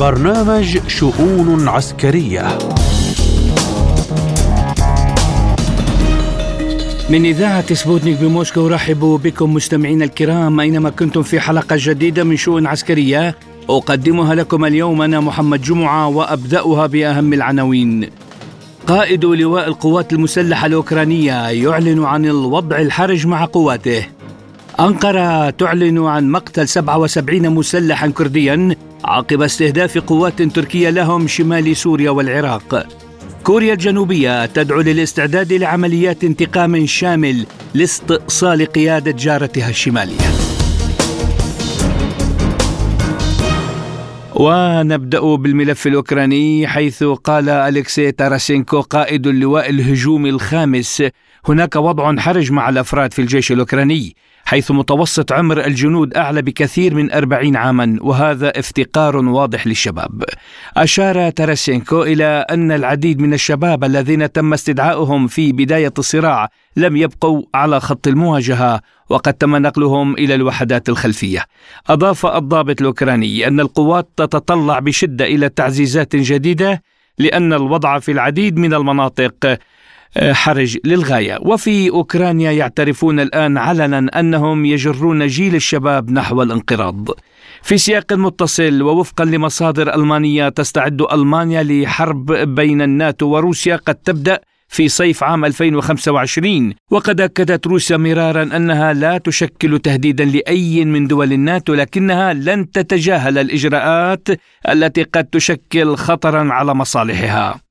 برنامج شؤون عسكرية. من إذاعة سبوتنيك بموسكو أرحب بكم مستمعينا الكرام أينما كنتم في حلقة جديدة من شؤون عسكرية. أقدمها لكم اليوم أنا محمد جمعة وأبدأها بأهم العناوين. قائد لواء القوات المسلحة الأوكرانية يعلن عن الوضع الحرج مع قواته. أنقرة تعلن عن مقتل 77 مسلحا كرديا عقب استهداف قوات تركية لهم شمال سوريا والعراق. كوريا الجنوبية تدعو للاستعداد لعمليات انتقام شامل لاستئصال قيادة جارتها الشمالية. ونبدأ بالملف الأوكراني حيث قال أليكسي تاراسينكو قائد اللواء الهجومي الخامس هناك وضع حرج مع الأفراد في الجيش الأوكراني. حيث متوسط عمر الجنود أعلى بكثير من أربعين عاما وهذا افتقار واضح للشباب. أشار تاراسينكو إلى أن العديد من الشباب الذين تم استدعائهم في بداية الصراع لم يبقوا على خط المواجهة وقد تم نقلهم إلى الوحدات الخلفية. أضاف الضابط الأوكراني أن القوات تتطلع بشدة إلى تعزيزات جديدة لأن الوضع في العديد من المناطق حرج للغاية، وفي أوكرانيا يعترفون الآن علنا أنهم يجرون جيل الشباب نحو الانقراض. في سياق متصل ووفقا لمصادر ألمانية تستعد ألمانيا لحرب بين الناتو وروسيا. قد تبدأ في صيف عام 2025 وقد أكدت روسيا مرارا أنها لا تشكل تهديدا لأي من دول الناتو لكنها لن تتجاهل الإجراءات التي قد تشكل خطرا على مصالحها.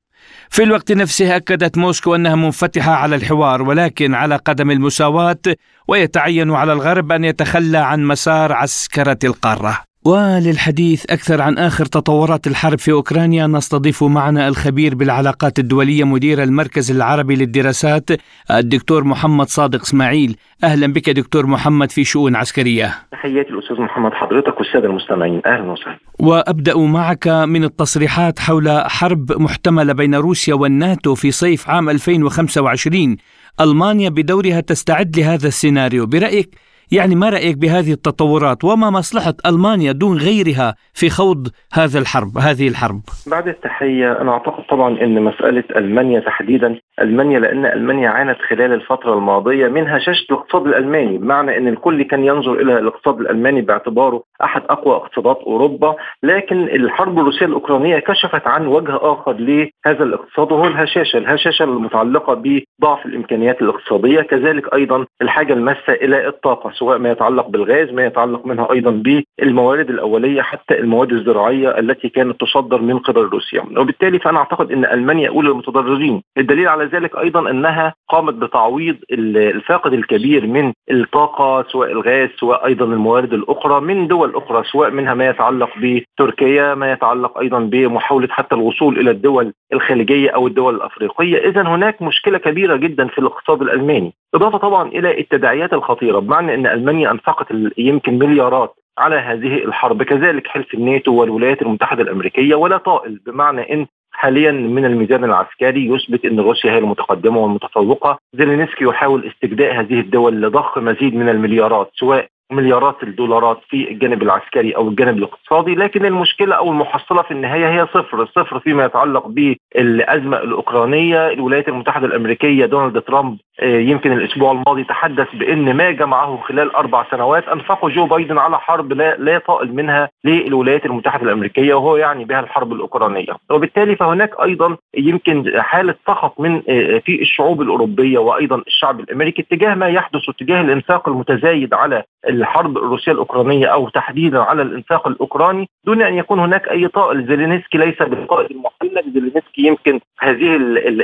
في الوقت نفسه أكدت موسكو أنها منفتحة على الحوار ولكن على قدم المساواة ويتعين على الغرب أن يتخلى عن مسار عسكرة القارة. وللحديث أكثر عن آخر تطورات الحرب في أوكرانيا نستضيف معنا الخبير بالعلاقات الدولية مدير المركز العربي للدراسات الدكتور محمد صادق إسماعيل. أهلا بك دكتور محمد في شؤون عسكرية. تحياتي الأستاذ محمد حضرتك والسادة المستمعين. أهلا وسهلا. وأبدأ معك من التصريحات حول حرب محتملة بين روسيا والناتو في صيف عام 2025 ألمانيا بدورها تستعد لهذا السيناريو. برأيك يعني ما رأيك بهذه التطورات؟ وما مصلحة ألمانيا دون غيرها في خوض هذا الحرب هذه الحرب؟ بعد التحية أنا أعتقد طبعا أن مسألة ألمانيا تحديدا ألمانيا لأن ألمانيا عانت خلال الفترة الماضية من هشاشة الاقتصاد الألماني بمعنى أن الكل كان ينظر إلى الاقتصاد الألماني باعتباره أحد أقوى اقتصادات أوروبا لكن الحرب الروسية الأوكرانية كشفت عن وجه آخر لهذا الاقتصاد وهو الهشاشة الهشاشة المتعلقة بضعف الإمكانيات الاقتصادية كذلك أيضا الحاجة الماسة إلى الطاقة سواء ما يتعلق بالغاز ما يتعلق منها أيضا بالموارد الأولية حتى المواد الزراعية التي كانت تصدر من قبل روسيا. وبالتالي فأنا أعتقد إن ألمانيا أولى المتضررين الدليل على ذلك أيضا أنها قامت بتعويض الفاقد الكبير من الطاقة سواء الغاز سواء أيضا الموارد الأخرى من دول أخرى سواء منها ما يتعلق بتركيا ما يتعلق أيضا بمحاولة حتى الوصول إلى الدول الخليجية أو الدول الأفريقية. اذا هناك مشكلة كبيرة جدا في الاقتصاد الألماني. إضافة طبعا إلى التداعيات الخطيرة بمعنى إن ألمانيا أنفقت يمكن مليارات على هذه الحرب كذلك حلف الناتو والولايات المتحدة الأمريكية ولا طائل بمعنى إن حاليا من الميزان العسكري يثبت إن روسيا هي المتقدمة والمتفوقة. زيلينسكي يحاول استجداء هذه الدول لضخ مزيد من المليارات سواء مليارات الدولارات في الجانب العسكري أو الجانب الاقتصادي لكن المشكلة أو المحصلة في النهاية هي صفر. صفر فيما يتعلق بالأزمة الأوكرانية. الولايات المتحدة الأمريكية دونالد ترامب آه، يمكن الأسبوع الماضي تحدث بأن ما جمعه خلال أربع سنوات انفقه جو بايدن على حرب لا, لا طائل منها للولايات المتحدة الأمريكية وهو يعني بها الحرب الأوكرانية. وبالتالي فهناك أيضا يمكن حالة سخط من آه، في الشعوب الأوروبية وأيضا الشعب الأمريكي تجاه ما يحدث وتجاه الإنفاق المتزايد على الحرب الروسية الأوكرانية أو تحديدا على الإنفاق الأوكراني دون أن يكون هناك أي طائل زيلينسكي ليس بالقائد المحنك. زيلينسكي يمكن هذه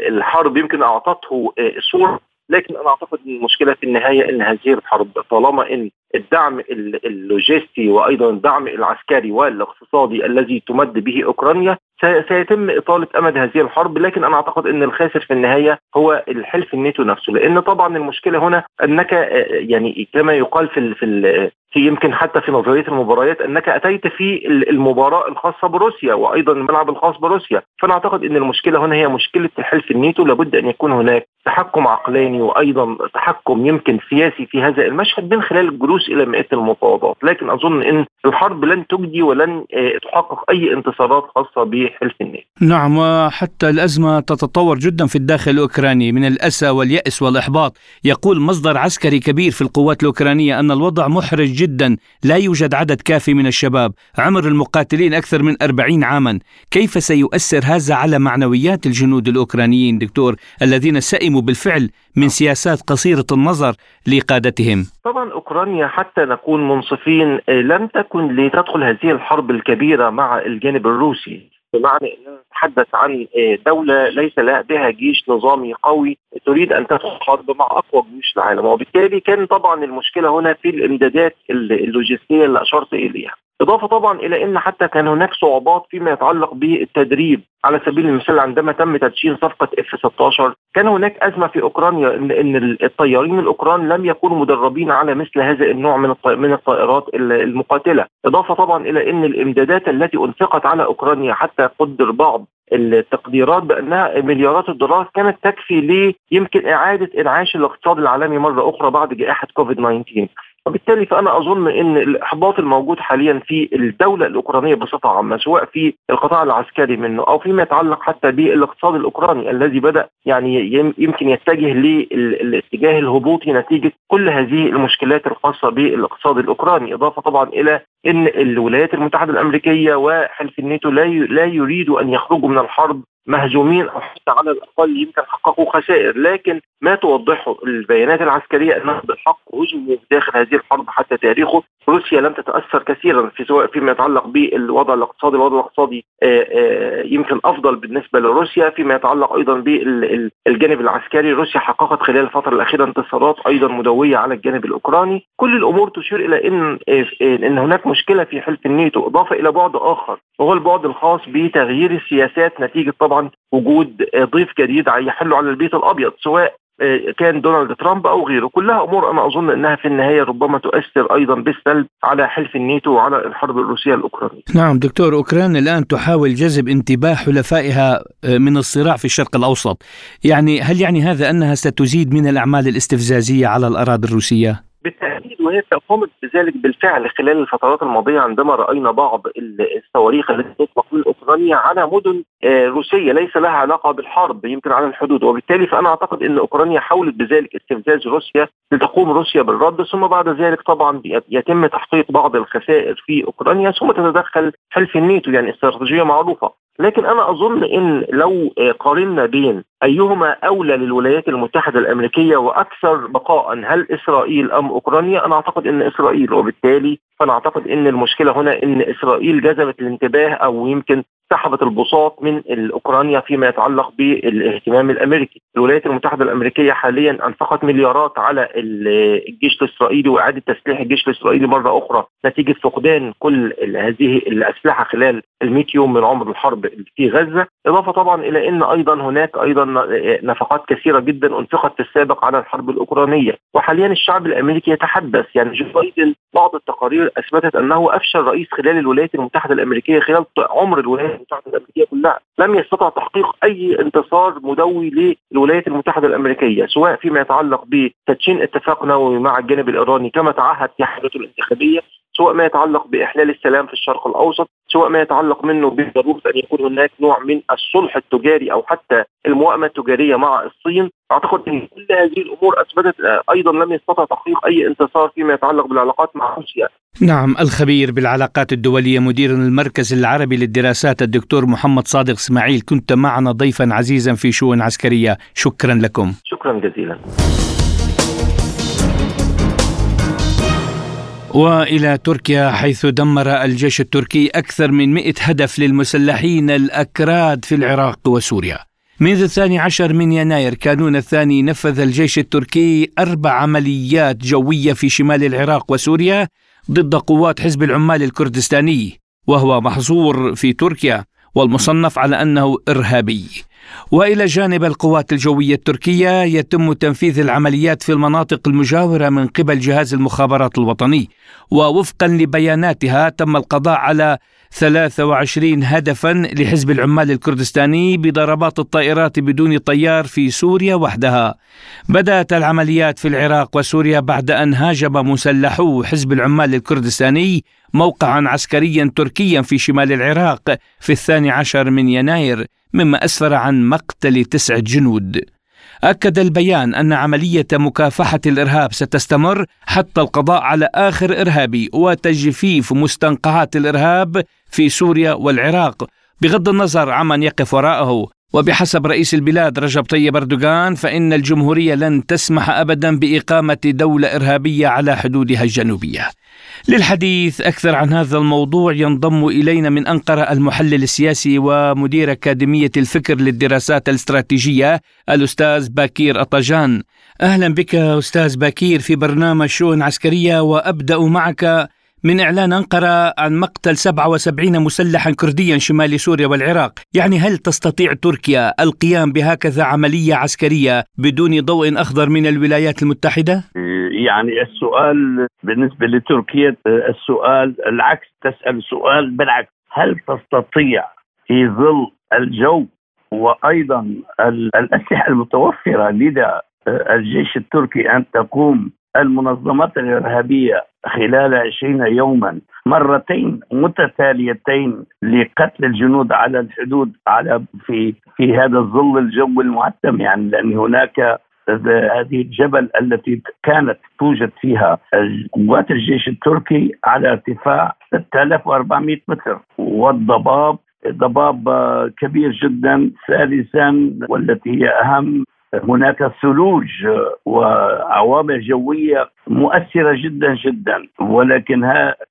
الحرب يمكن أعطته آه، صورة لكن أنا أعتقد ان المشكلة في النهاية إن هذه الحرب طالما إن الدعم اللوجستي وأيضا الدعم العسكري والاقتصادي الذي تمد به أوكرانيا سيتم إطالة أمد هذه الحرب لكن أنا أعتقد إن الخاسر في النهاية هو الحلف الناتو نفسه لأن طبعا المشكلة هنا أنك آه، يعني كما يقال في في يمكن حتى في نظرية المباريات أنك أتيت في المباراة الخاصة بروسيا وأيضا الملعب الخاص بروسيا. فأنا أعتقد إن المشكلة هنا هي مشكلة الحلف الناتو لابد أن يكون هناك تحكم عقلاني وأيضا تحكم يمكن سياسي في هذا المشهد من خلال الجلوس الحدوث إلى مئات المفاوضات. لكن أظن إن الحرب لن تجدي ولن آه، تحقق أي انتصارات خاصة بحلف الناتو. نعم وحتى الأزمة تتطور جدا في الداخل الأوكراني من الأسى واليأس والإحباط. يقول مصدر عسكري كبير في القوات الأوكرانية أن الوضع محرج جدا لا يوجد عدد كافي من الشباب. عمر المقاتلين أكثر من 40 عاما. كيف سيؤثر هذا على معنويات الجنود الأوكرانيين دكتور؟ الذين سئموا بالفعل من سياسات قصيرة النظر لقادتهم. طبعا أوكرانيا حتى نكون منصفين آه، لم تكن لتدخل هذه الحرب الكبيرة مع الجانب الروسي. بمعنى اننا نتحدث عن آه، دولة ليس لها بها جيش نظامي قوي تريد أن تدخل حرب مع أقوى جيوش العالم. وبالتالي كان طبعا المشكلة هنا في الإمدادات اللوجستية اللي أشرت إليها. إضافة طبعا إلى أن حتى كان هناك صعوبات فيما يتعلق بالتدريب. على سبيل المثال عندما تم تدشين صفقة إف 16 كان هناك أزمة في أوكرانيا إن, إن الطيارين الأوكران لم يكونوا مدربين على مثل هذا النوع من من الطائرات المقاتلة. إضافة طبعا إلى أن الإمدادات التي أنفقت على أوكرانيا حتى قدر بعض التقديرات بأنها مليارات الدولارات كانت تكفي لي يمكن إعادة إنعاش الاقتصاد العالمي مرة أخرى بعد جائحة كوفيد 19 وبالتالي فأنا أظن إن الإحباط الموجود حاليا في الدولة الأوكرانية بصفة عامة سواء في القطاع العسكري منه أو فيما يتعلق حتى بالاقتصاد الأوكراني الذي بدأ يعني يمكن يتجه للاتجاه الهبوطي نتيجة كل هذه المشكلات الخاصة بالاقتصاد الأوكراني إضافة طبعا إلى إن الولايات المتحدة الأمريكية وحلف الناتو لا لا يريدوا أن يخرجوا من الحرب مهزومين أو حتى على الأقل يمكن حققوا خسائر. لكن ما توضحه البيانات العسكرية انهم بالحق هجموا داخل هذه الحرب حتى تاريخه. روسيا لم تتأثر كثيرا في سواء فيما يتعلق بالوضع الاقتصادي. الوضع الاقتصادي آه، آه، يمكن أفضل بالنسبة لروسيا. فيما يتعلق أيضا بالجانب العسكري روسيا حققت خلال الفترة الأخيرة انتصارات أيضا مدوية على الجانب الأوكراني. كل الأمور تشير إلى إن آه، إن هناك مشكلة في حلف الناتو. إضافة إلى بعد آخر وهو البعد الخاص بتغيير السياسات نتيجة طبعا وجود ضيف جديد يحل على البيت الأبيض سواء كان دونالد ترامب أو غيره كلها أمور أنا أظن إنها في النهاية ربما تؤثر أيضا بالسلب على حلف الناتو وعلى الحرب الروسية الأوكرانية. نعم دكتور أوكران الآن تحاول جذب انتباه حلفائها آه، من الصراع في الشرق الأوسط. يعني هل يعني هذا أنها ستزيد من الأعمال الاستفزازية على الأراضي الروسية؟ بالتأكيد وهي قامت بذلك بالفعل خلال الفترات الماضية عندما رأينا بعض الصواريخ التي تطلق من أوكرانيا على مدن آه، روسية ليس لها علاقة بالحرب يمكن على الحدود. وبالتالي فأنا أعتقد إن أوكرانيا حاولت بذلك استفزاز روسيا لتقوم روسيا بالرد. ثم بعد ذلك طبعا يتم تحقيق بعض الخسائر في أوكرانيا ثم تتدخل حلف الناتو يعني استراتيجية معروفة. لكن أنا أظن إن لو آه، قارنا بين أيهما أولى للولايات المتحدة الأمريكية وأكثر بقاء هل إسرائيل أم أوكرانيا؟ أنا أعتقد إن إسرائيل وبالتالي فأنا أعتقد إن المشكلة هنا إن إسرائيل جذبت الانتباه أو يمكن سحبت البساط من اوكرانيا فيما يتعلق بالاهتمام الأمريكي، الولايات المتحدة الأمريكية حاليا أنفقت مليارات على الجيش الإسرائيلي وإعادة تسليح الجيش الإسرائيلي مرة أخرى. نتيجة فقدان كل هذه الأسلحة خلال ال 100 يوم من عمر الحرب في غزة، إضافة طبعا إلى إن أيضا هناك أيضا نفقات كثيرة جدا أنفقت في السابق على الحرب الأوكرانية، وحاليا الشعب الأمريكي يتحدث. يعني جو بايدن بعض التقارير أثبتت أنه أفشل رئيس خلال الولايات المتحدة الأمريكية خلال عمر الولايات المتحدة الأمريكية كلها لم يستطع تحقيق أي انتصار مدوي للولايات المتحدة الأمريكية سواء فيما يتعلق بتدشين اتفاق نووي مع الجانب الإيراني كما تعهد في حملته الانتخابية سواء ما يتعلق بإحلال السلام في الشرق الأوسط سواء ما يتعلق منه بضرورة أن يكون هناك نوع من الصلح التجاري أو حتى الموائمة التجارية مع الصين. أعتقد إن كل هذه الأمور أثبتت أيضا لم يستطع تحقيق أي انتصار فيما يتعلق بالعلاقات مع روسيا. نعم الخبير بالعلاقات الدولية مدير المركز العربي للدراسات الدكتور محمد صادق إسماعيل كنت معنا ضيفا عزيزا في شؤون عسكرية. شكرا لكم. شكرا جزيلا. وإلى تركيا حيث دمر الجيش التركي أكثر من 100 هدف للمسلحين الأكراد في العراق وسوريا. منذ الثاني عشر من يناير كانون الثاني نفذ الجيش التركي أربع عمليات جوية في شمال العراق وسوريا ضد قوات حزب العمال الكردستاني وهو محظور في تركيا والمصنف على أنه إرهابي. وإلى جانب القوات الجوية التركية يتم تنفيذ العمليات في المناطق المجاورة من قبل جهاز المخابرات الوطني. ووفقا لبياناتها تم القضاء على 23 هدفا لحزب العمال الكردستاني بضربات الطائرات بدون طيار في سوريا وحدها. بدأت العمليات في العراق وسوريا بعد أن هاجم مسلحو حزب العمال الكردستاني موقعا عسكريا تركيا في شمال العراق في الثاني عشر من يناير مما أسفر عن مقتل تسعة جنود. أكد البيان أن عملية مكافحة الإرهاب ستستمر حتى القضاء على آخر إرهابي وتجفيف مستنقعات الإرهاب في سوريا والعراق بغض النظر عمن يقف وراءه. وبحسب رئيس البلاد رجب طيب أردوغان فإن الجمهورية لن تسمح أبدا بإقامة دولة إرهابية على حدودها الجنوبية. للحديث أكثر عن هذا الموضوع ينضم إلينا من أنقرة المحلل السياسي ومدير أكاديمية الفكر للدراسات الاستراتيجية الأستاذ باكير أطجان أهلا بك أستاذ باكير في برنامج شؤون عسكرية وأبدأ معك من إعلان أنقرة عن مقتل 77 مسلحا كرديا شمال سوريا والعراق يعني هل تستطيع تركيا القيام بهكذا عملية عسكرية بدون ضوء أخضر من الولايات المتحدة؟ يعني السؤال بالنسبة لتركيا السؤال العكس تسأل سؤال بالعكس هل تستطيع في ظل الجو وأيضا الأسلحة المتوفرة لدى الجيش التركي أن تقوم المنظمات الإرهابية خلال عشرين يوما مرتين متتاليتين لقتل الجنود على الحدود على في في هذا الظل الجو المعتم. يعني لأن هناك هذه الجبل التي كانت توجد فيها قوات الجيش التركي على ارتفاع 6400 متر. والضباب ضباب كبير جدا ثالثا والتي هي أهم هناك ثلوج وعوامل جوية مؤثرة جدا جدا ولكن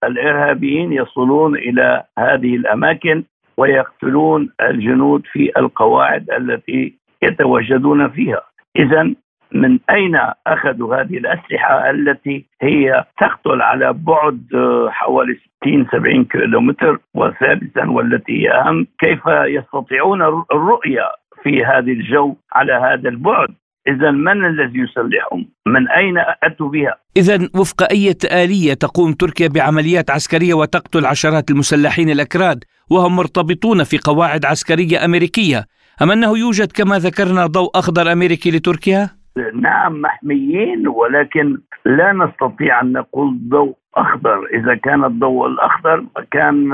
الإرهابيين يصلون إلى هذه الأماكن ويقتلون الجنود في القواعد التي يتواجدون فيها. اذا من أين أخذوا هذه الأسلحة التي هي تقتل على بعد حوالي 60 70 كيلومتر؟ وثالثا والتي هي أهم كيف يستطيعون الرؤية في هذا الجو على هذا البعد؟ إذا من الذي يسلحهم؟ من أين أتوا بها؟ إذا وفق أي آلية تقوم تركيا بعمليات عسكرية وتقتل عشرات المسلحين الأكراد وهم مرتبطون في قواعد عسكرية أمريكية أم أنه يوجد كما ذكرنا ضوء أخضر أمريكي لتركيا؟ نعم محميين ولكن لا نستطيع أن نقول ضوء أخضر إذا كان الضوء الأخضر كان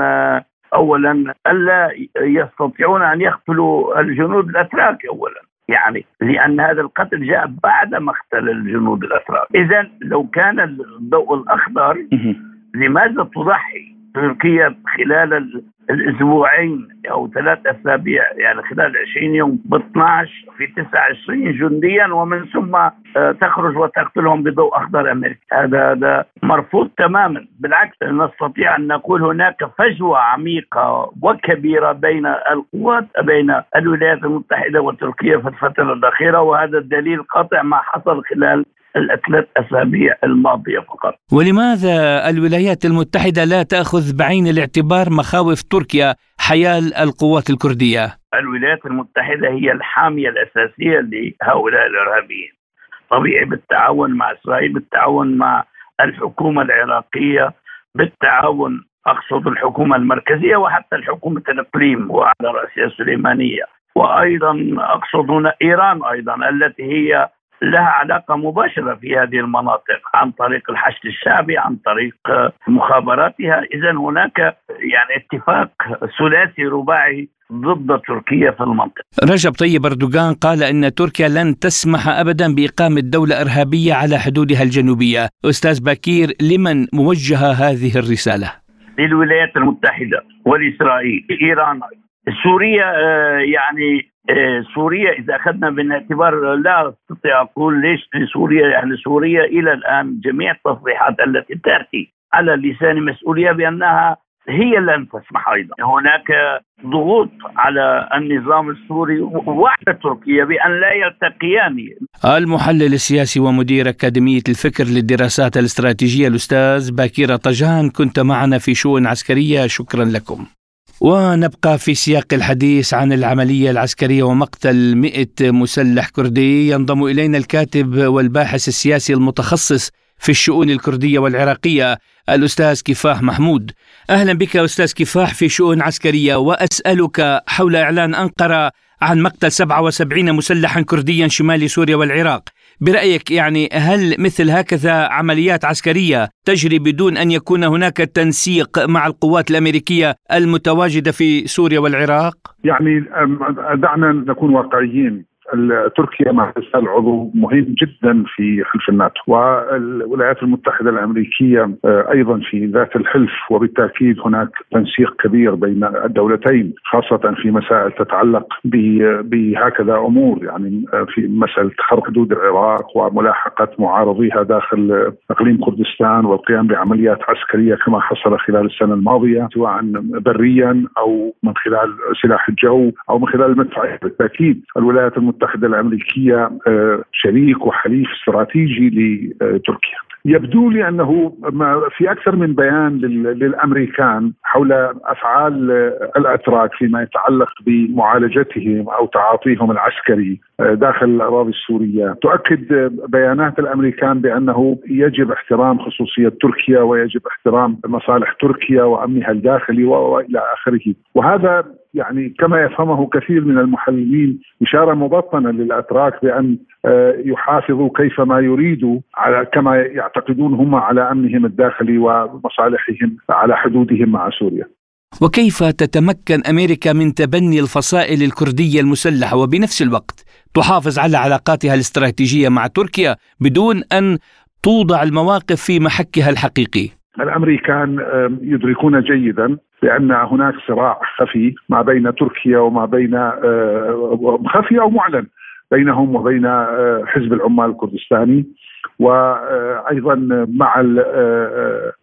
اولا ألا يستطيعون أن يقتلوا الجنود الأتراك اولا يعني لأن هذا القتل جاء بعد مقتل الجنود الأتراك. إذا لو كان الضوء الأخضر لماذا تضحي تركيا خلال الأسبوعين أو ثلاث أسابيع يعني خلال 20 يوم ب 12 في 29 جنديا ومن ثم آه، تخرج وتقتلهم بضوء أخضر أمريكي. هذا هذا مرفوض تماما. بالعكس نستطيع أن نقول هناك فجوة عميقة وكبيرة بين القوات بين الولايات المتحدة وتركيا في الفترة الأخيرة وهذا الدليل قاطع ما حصل خلال الثلاث اسابيع الماضية فقط. ولماذا الولايات المتحدة لا تأخذ بعين الاعتبار مخاوف تركيا حيال القوات الكردية؟ الولايات المتحدة هي الحامية الأساسية لهؤلاء الإرهابيين. طبيعي بالتعاون مع إسرائيل، بالتعاون مع الحكومة العراقية، بالتعاون أقصد الحكومة المركزية وحتى الحكومة الإقليم وعلى رأسها السليمانيه. وأيضا أقصد هنا إيران أيضا التي هي لها علاقة مباشرة في هذه المناطق عن طريق الحشد الشعبي عن طريق مخابراتها. إذا هناك يعني اتفاق ثلاثي رباعي ضد تركيا في المنطقة. رجب طيب أردوغان قال أن تركيا لن تسمح أبدا بإقامة دولة إرهابية على حدودها الجنوبية. أستاذ بكير لمن موجهة هذه الرسالة؟ للولايات المتحدة ولإسرائيل إيران سوريا آه، يعني آه، سوريا إذا أخذنا بالاعتبار لا أستطيع أقول ليش لسوريا يعني سوريا إلى الآن جميع التصريحات التي تأتي على لسان مسؤولية بأنها هي لن تسمح أيضا. هناك ضغوط على النظام السوري وعلى تركيا بأن لا يلتقيان. المحلل السياسي ومدير أكاديمية الفكر للدراسات الاستراتيجية الأستاذ باكير طجان كنت معنا في شؤون عسكرية شكرا لكم. ونبقى في سياق الحديث عن العملية العسكرية ومقتل مئة مسلح كردي. ينضم إلينا الكاتب والباحث السياسي المتخصص في الشؤون الكردية والعراقية الأستاذ كفاح محمود. أهلا بك أستاذ كفاح في شؤون عسكرية وأسألك حول إعلان أنقرة عن مقتل 77 مسلحا كرديا شمال سوريا والعراق برأيك يعني هل مثل هكذا عمليات عسكرية تجري بدون أن يكون هناك تنسيق مع القوات الأمريكية المتواجدة في سوريا والعراق؟ يعني دعنا نكون واقعيين تركيا مع تزال عضو مهم جدا في حلف الناتو. والولايات المتحدة الأمريكية آه، أيضا في ذات الحلف وبالتأكيد هناك تنسيق كبير بين الدولتين خاصة في مسائل تتعلق بهكذا أمور يعني آه، في مسألة حرق حدود العراق وملاحقة معارضيها داخل إقليم كردستان والقيام بعمليات عسكرية كما حصل خلال السنة الماضية سواء بريا أو من خلال سلاح الجو أو من خلال المدفعية بالتأكيد الولايات المتحدة المتحدة الأمريكية آه، شريك وحليف استراتيجي لتركيا. يبدو لي أنه في أكثر من بيان للأمريكان حول أفعال الأتراك فيما يتعلق بمعالجتهم أو تعاطيهم العسكري آه، داخل الأراضي السورية، تؤكد بيانات الأمريكان بأنه يجب احترام خصوصية تركيا ويجب احترام مصالح تركيا وأمنها الداخلي وإلى آخره، وهذا يعني كما يفهمه كثير من المحللين إشارة مبطنة للأتراك بأن آه، يحافظوا كيفما يريدوا على كما يعتقدون هم على أمنهم الداخلي ومصالحهم على حدودهم مع سوريا. وكيف تتمكن أمريكا من تبني الفصائل الكردية المسلحة وبنفس الوقت تحافظ على علاقاتها الاستراتيجية مع تركيا بدون أن توضع المواقف في محكها الحقيقي؟ الأمريكان يدركون جيدا بان هناك صراع خفي ما بين تركيا وما بين آه، خفي أو معلن بينهم وبين آه، حزب العمال الكردستاني وأيضا مع آه،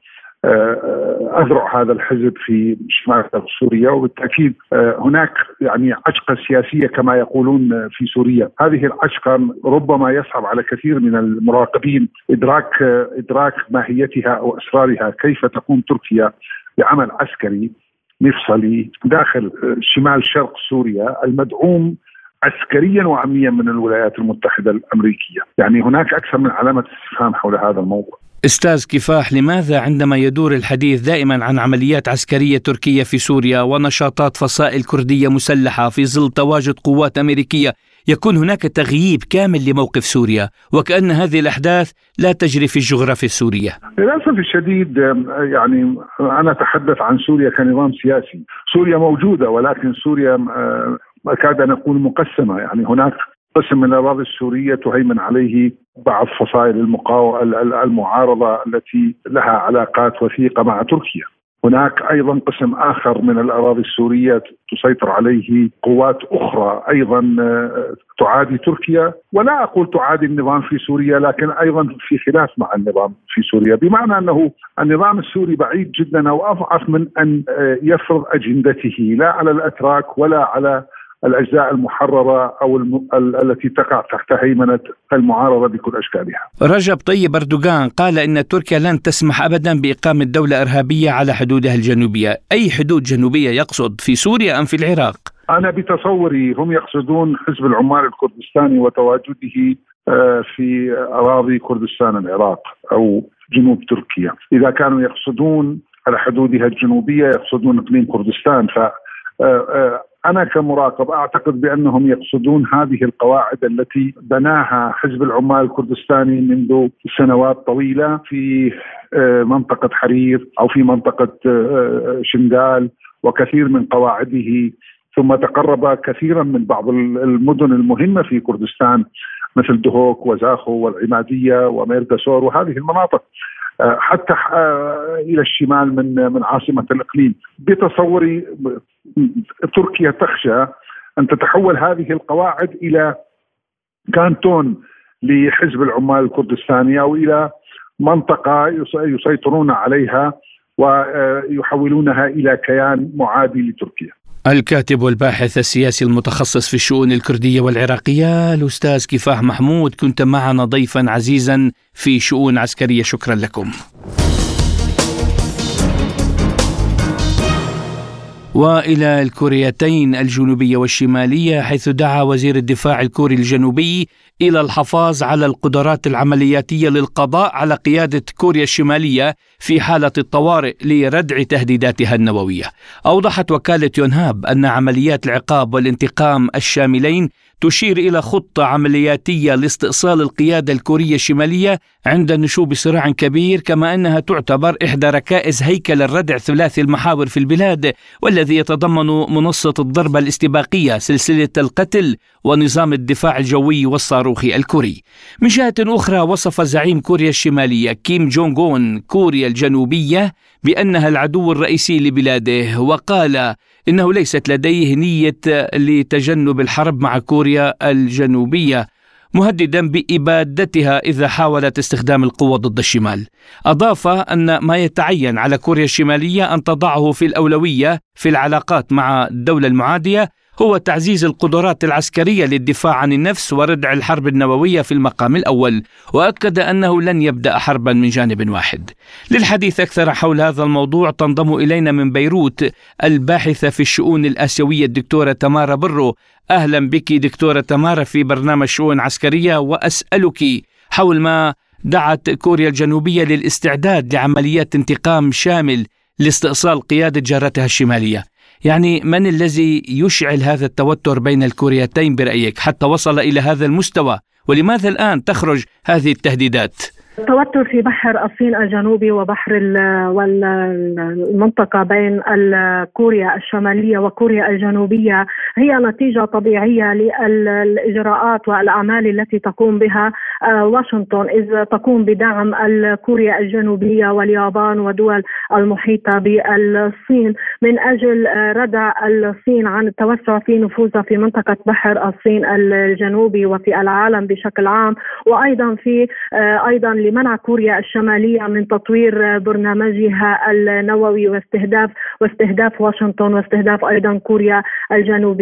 أذرع هذا الحزب في شمال سوريا. وبالتأكيد هناك يعني عشقة سياسية كما يقولون في سوريا، هذه العشقة ربما يصعب على كثير من المراقبين إدراك إدراك ماهيتها أو أسرارها، كيف تقوم تركيا بعمل عسكري مفصلي داخل شمال شرق سوريا المدعوم عسكريا وامنيا من الولايات المتحدة الأمريكية، يعني هناك أكثر من علامة استفهام حول هذا الموضوع. أستاذ كفاح لماذا عندما يدور الحديث دائما عن عمليات عسكرية تركية في سوريا ونشاطات فصائل كردية مسلحة في ظل تواجد قوات أمريكية يكون هناك تغييب كامل لموقف سوريا وكأن هذه الأحداث لا تجري في الجغرافيا السورية. للأسف الشديد يعني أنا أتحدث عن سوريا كنظام سياسي. سوريا موجودة ولكن سوريا أكاد أن أقول مقسمة. يعني هناك قسم من الأراضي السورية تهيمن عليه بعض فصائل المعارضة التي لها علاقات وثيقة مع تركيا. هناك أيضا قسم آخر من الأراضي السورية تسيطر عليه قوات أخرى أيضا آه، تعادي تركيا. ولا أقول تعادي النظام في سوريا لكن أيضا في خلاف مع النظام في سوريا. بمعنى أنه النظام السوري بعيد جدا أو اضعف من أن آه، يفرض أجندته لا على الأتراك ولا على الأجزاء المحررة أو الم... التي تقع تحت هيمنة المعارضة بكل أشكالها. رجب طيب أردوغان قال إن تركيا لن تسمح ابدا بإقامة دولة إرهابية على حدودها الجنوبية، أي حدود جنوبية يقصد في سوريا أم في العراق؟ أنا بتصوري هم يقصدون حزب العمال الكردستاني وتواجده آه، في أراضي كردستان العراق أو جنوب تركيا، إذا كانوا يقصدون على حدودها الجنوبية يقصدون إقليم كردستان ف آه، آه، أنا كمراقب أعتقد بأنهم يقصدون هذه القواعد التي بناها حزب العمال الكردستاني منذ سنوات طويلة في آه، منطقة حرير أو في منطقة آه، شنغال وكثير من قواعده. ثم تقرب كثيرا من بعض المدن المهمة في كردستان مثل دهوك وزاخو والعمادية وميرداسور وهذه المناطق. حتى إلى الشمال من من عاصمة الإقليم بتصوري تركيا تخشى أن تتحول هذه القواعد إلى كانتون لحزب العمال الكردستاني أو إلى منطقة يسيطرون عليها ويحولونها إلى كيان معادي لتركيا. الكاتب والباحث السياسي المتخصص في الشؤون الكردية والعراقية الأستاذ كفاح محمود كنت معنا ضيفا عزيزا في شؤون عسكرية شكرا لكم. وإلى الكوريتين الجنوبية والشمالية حيث دعا وزير الدفاع الكوري الجنوبي إلى الحفاظ على القدرات العملياتية للقضاء على قيادة كوريا الشمالية في حالة الطوارئ لردع تهديداتها النووية. أوضحت وكالة يونهاب أن عمليات العقاب والانتقام الشاملين تشير إلى خطة عملياتية لاستئصال القيادة الكورية الشمالية عند نشوب صراع كبير كما أنها تعتبر إحدى ركائز هيكل الردع ثلاثي المحاور في البلاد والذي يتضمن منصة الضربة الاستباقية سلسلة القتل ونظام الدفاع الجوي والصاروخي الكوري. من جهة أخرى وصف زعيم كوريا الشمالية كيم جونغ اون كوريا الجنوبية بأنها العدو الرئيسي لبلاده وقال إنه ليست لديه نية لتجنب الحرب مع كوريا الجنوبية مهددا بإبادتها إذا حاولت استخدام القوة ضد الشمال. أضاف أن ما يتعين على كوريا الشمالية أن تضعه في الأولوية في العلاقات مع الدولة المعادية هو تعزيز القدرات العسكرية للدفاع عن النفس وردع الحرب النووية في المقام الأول، وأكد أنه لن يبدأ حربا من جانب واحد. للحديث أكثر حول هذا الموضوع تنضم إلينا من بيروت الباحثة في الشؤون الآسيوية الدكتورة تمارا برو. أهلا بك دكتورة تمارا في برنامج شؤون عسكرية وأسألك حول ما دعت كوريا الجنوبية للاستعداد لعمليات انتقام شامل لاستئصال قيادة جارتها الشمالية. يعني من الذي يشعل هذا التوتر بين الكوريتين برأيك حتى وصل إلى هذا المستوى ولماذا الآن تخرج هذه التهديدات؟ التوتر في بحر الصين الجنوبي وبحر والمنطقة بين كوريا الشمالية وكوريا الجنوبية هي نتيجة طبيعية للإجراءات والأعمال التي تقوم بها آه، واشنطن إذ تقوم بدعم كوريا الجنوبية واليابان ودول المحيطة بالصين. من أجل آه، ردع الصين عن التوسع في نفوذها في منطقة بحر الصين الجنوبي وفي العالم بشكل عام وأيضا في آه، أيضا لمنع كوريا الشمالية من تطوير برنامجها النووي واستهداف واستهداف واشنطن واستهداف أيضا كوريا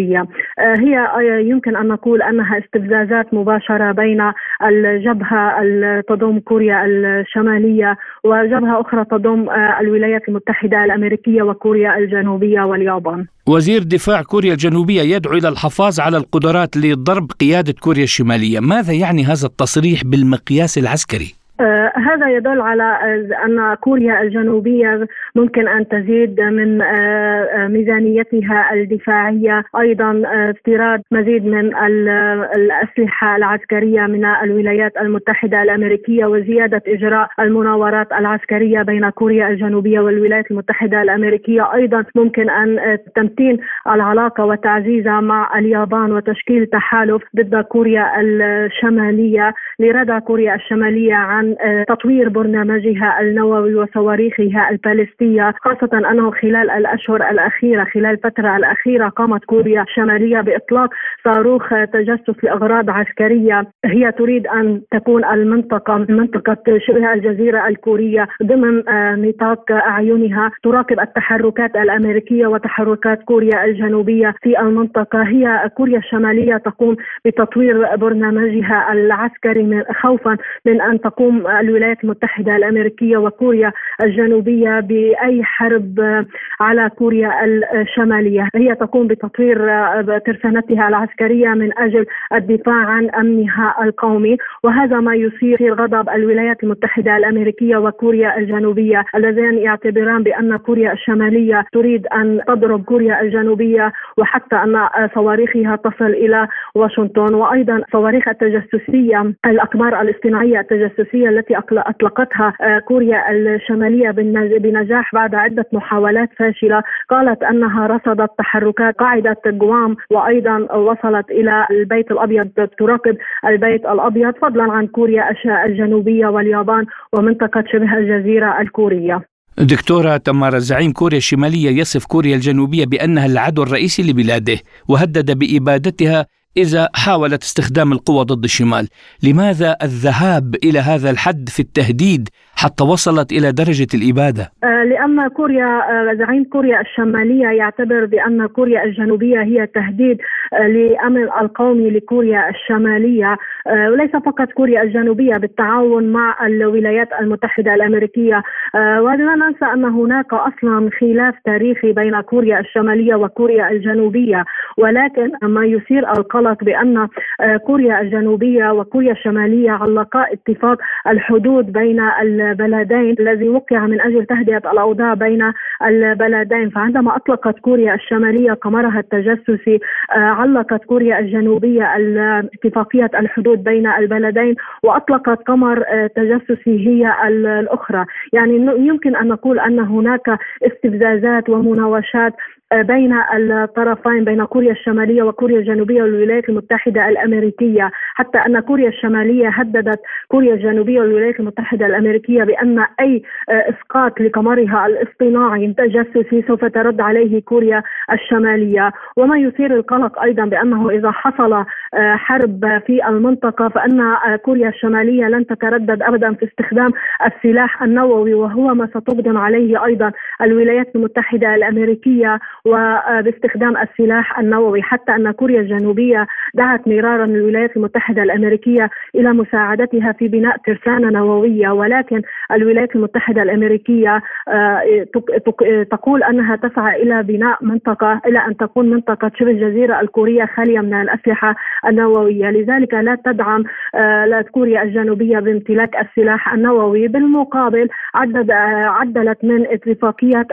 الجنوبية هي يمكن أن نقول أنها استفزازات مباشرة بين الجبهة تضم كوريا الشمالية وجبهة أخرى تضم آه، الولايات المتحدة الأمريكية وكوريا الجنوبية واليابان. وزير دفاع كوريا الجنوبية يدعو إلى الحفاظ على القدرات لضرب قيادة كوريا الشمالية. ماذا يعني هذا التصريح بالمقياس العسكري؟ آه هذا يدل على أن كوريا الجنوبية ممكن أن تزيد من آه, آه، ميزانيتها الدفاعية، أيضا استيراد مزيد من الأسلحة العسكرية من الولايات المتحدة الأمريكية وزيادة إجراء المناورات العسكرية بين كوريا الجنوبية والولايات المتحدة الأمريكية، أيضا ممكن أن تمتين العلاقة وتعزيزها مع اليابان وتشكيل تحالف ضد كوريا الشمالية لردع كوريا الشمالية عن عن آه، تطوير برنامجها النووي وصواريخها البالستية خاصة أنه خلال الأشهر الأخيرة خلال الفترة الأخيرة قامت كوريا الشمالية بإطلاق صاروخ تجسس لأغراض عسكرية. هي تريد أن تكون المنطقة منطقة شبه الجزيرة الكورية ضمن آه، نطاق أعينها. تراقب التحركات الأمريكية وتحركات كوريا الجنوبية في المنطقة. هي كوريا الشمالية تقوم بتطوير برنامجها العسكري خوفا من أن تقوم تقوم الولايات المتحدة الأمريكية وكوريا الجنوبية بأي حرب على كوريا الشمالية. هي تقوم بتطوير ترسانتها العسكرية من أجل الدفاع عن أمنها القومي وهذا ما يثير غضب الولايات المتحدة الأمريكية وكوريا الجنوبية. اللذان يعتبران بأن كوريا الشمالية تريد أن تضرب كوريا الجنوبية وحتى أن صواريخها تصل إلى واشنطن. وأيضا صواريخ التجسسية الأقمار الاصطناعية التجسسية التي أطلقتها آه، كوريا الشمالية بنجاح بعد عدة محاولات فاشلة. قالت أنها رصدت تحركات قاعدة جوام وأيضا وصلت إلى البيت الأبيض تراقب البيت الأبيض فضلا عن كوريا الجنوبية واليابان ومنطقة شبه الجزيرة الكورية. دكتورة تمارا زعيم كوريا الشمالية يصف كوريا الجنوبية بأنها العدو الرئيسي لبلاده وهدد بإبادتها إذا حاولت استخدام القوة ضد الشمال. لماذا الذهاب إلى هذا الحد في التهديد حتى وصلت إلى درجة الإبادة؟ آه، لأن كوريا زعيم كوريا الشمالية يعتبر بأن كوريا الجنوبية هي تهديد لأمن القومي لكوريا الشمالية. وليس فقط كوريا الجنوبية بالتعاون مع الولايات المتحدة الأمريكية. ولا ننسى أن هناك أصلا خلاف تاريخي بين كوريا الشمالية وكوريا الجنوبية. ولكن ما يثير القلق بأن كوريا الجنوبية وكوريا الشمالية علقا اتفاق الحدود بين البلدين الذي وقع من أجل تهدئة الأوضاع بين البلدين. فعندما أطلقت كوريا الشمالية قمرها التجسسي علقت كوريا الجنوبية اتفاقية الحدود بين البلدين وأطلقت قمر تجسسي هي الأخرى. يعني يمكن أن نقول أن هناك استفزازات ومناوشات بين الطرفين بين كوريا الشمالية وكوريا الجنوبية والولايات المتحدة الأمريكية. حتى أن كوريا الشمالية هددت كوريا الجنوبية والولايات المتحدة الأمريكية بأن أي إسقاط لقمرها الاصطناعي التجسسي سوف ترد عليه كوريا الشمالية. وما يثير القلق أيضا بأنه إذا حصل حرب في المنطقة فأن كوريا الشمالية لن تتردد ابدا في استخدام السلاح النووي وهو ما ستقدم عليه أيضا الولايات المتحدة الأمريكية وباستخدام السلاح النووي. حتى أن كوريا الجنوبية دعت مرارا الولايات المتحدة الأمريكية إلى مساعدتها في بناء ترسانة نووية. ولكن الولايات المتحدة الأمريكية آه، تقول أنها تسعى إلى بناء منطقة إلى أن تكون منطقة شبه الجزيرة الكورية خالية من الأسلحة النووية. لذلك لا تدعم آه، كوريا الجنوبية بامتلاك السلاح النووي. بالمقابل عدد آه، عدلت من اتفاقيه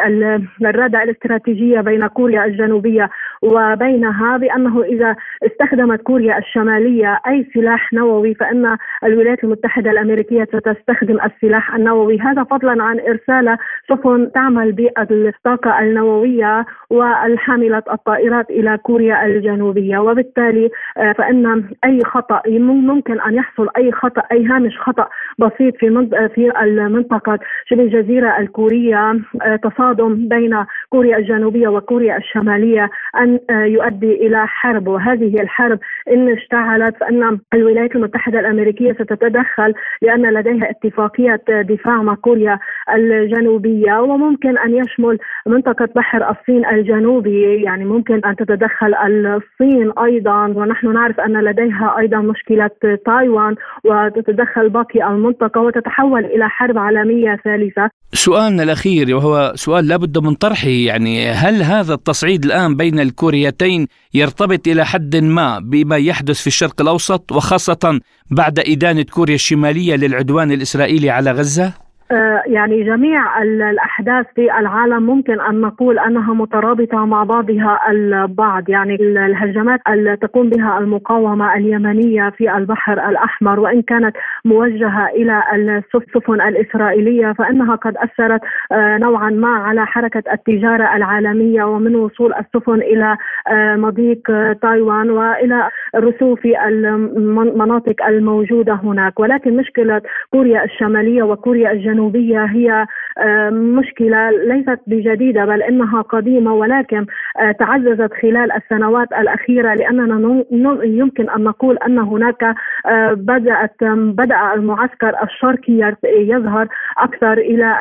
الردع الاستراتيجية بين كوريا الجنوبية وبينها بأنه إذا استخدمت كوريا الشمالية أي سلاح نووي فإن الولايات المتحدة الأمريكية ستستخدم السلاح النووي. هذا فضلا عن إرسال سفن تعمل بالطاقة النووية والحاملة الطائرات إلى كوريا الجنوبية. وبالتالي آه، فإن أي خطأ ممكن أن يحصل أي خطأ أي هامش خطأ بسيط في في المنطقة. شبه الجزيرة الكورية آه، تصادم بين كوريا الجنوبية وكوريا الشمالية أن آه، يؤدي إلى حرب. وهذه الحرب إن اشتعلت فإن الولايات المتحدة الأمريكية ستتدخل لأن لديها اتفاقية دفاع كوريا الجنوبية وممكن أن يشمل منطقة بحر الصين الجنوبي يعني ممكن أن تتدخل الصين أيضا ونحن نعرف أن لديها أيضا مشكلة تايوان وتتدخل باقي المنطقة وتتحول إلى حرب عالمية ثالثة. سؤالنا الأخير وهو سؤال لابد من طرحه يعني هل هذا التصعيد الآن بين الكوريتين يرتبط إلى حد ما بما يحدث في الشرق الأوسط وخاصة بعد إدانة كوريا الشمالية للعدوان الإسرائيلي على غزة؟ آه، يعني جميع الأحداث في العالم ممكن أن نقول أنها مترابطة مع بعضها البعض. يعني الهجمات التي تقوم بها المقاومة اليمنية في البحر الأحمر وإن كانت موجهة إلى السفن الإسرائيلية فإنها قد أثرت آه، نوعا ما على حركة التجارة العالمية ومن وصول السفن إلى آه، مضيق تايوان وإلى الرسوب في المناطق الموجودة هناك. ولكن مشكلة كوريا الشمالية وكوريا الجنوبية الجنوبية هي آه، مشكلة ليست بجديدة بل إنها قديمة ولكن آه، تعززت خلال السنوات الأخيرة لأننا يمكن أن نقول أن هناك آه، بدأت بدأ المعسكر الشرقي يظهر أكثر إلى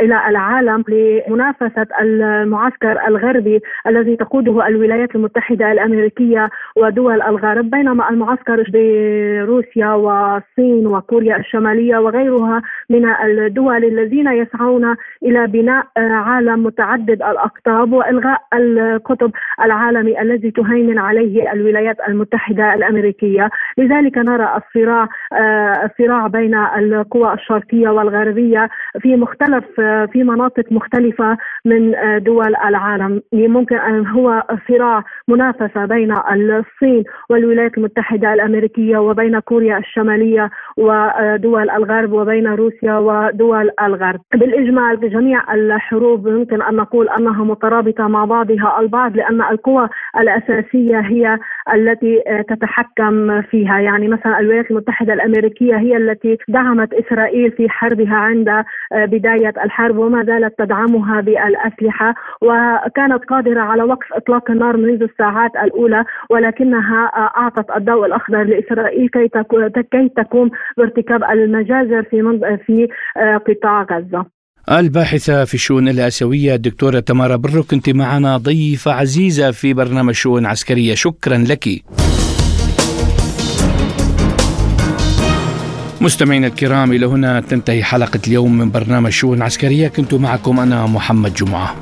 إلى العالم لمنافسة المعسكر الغربي الذي تقوده الولايات المتحدة الأمريكية ودول الغرب بينما المعسكر بروسيا والصين وكوريا الشمالية وغيرها من الدول الذين يسعون إلى بناء آه، عالم متعدد الأقطاب وإلغاء القطب العالمي الذي تهيمن عليه الولايات المتحدة الأمريكية، لذلك نرى الصراع آه، الصراع بين القوى الشرقية والغربية في مختلف آه، في مناطق مختلفة من دول العالم، ممكن أن هو صراع منافسة بين الصين والولايات المتحدة الأمريكية وبين كوريا الشمالية ودول الغرب وبين روسيا ودول الغرب. بالإجمال بجميع الحروب يمكن أن نقول أنها مترابطة مع بعضها البعض لأن القوى الأساسية هي التي تتحكم فيها. يعني مثلا الولايات المتحدة الأمريكية هي التي دعمت إسرائيل في حربها عند بداية الحرب وما زالت تدعمها بالأسلحة. وكانت قادرة على وقف إطلاق النار منذ الساعات الأولى ولكنها أعطت الضوء الأخضر لإسرائيل كي كي تقوم بارتكاب المجازر في في قطاع غزة. الباحثة في الشؤون الآسيوية الدكتورة تمارا برو كنت معنا. ضيفة عزيزة في برنامج شؤون عسكرية. شكرا لك. مستمعينا الكرام إلى هنا تنتهي حلقة اليوم من برنامج شؤون عسكرية. كنت معكم أنا محمد جمعة.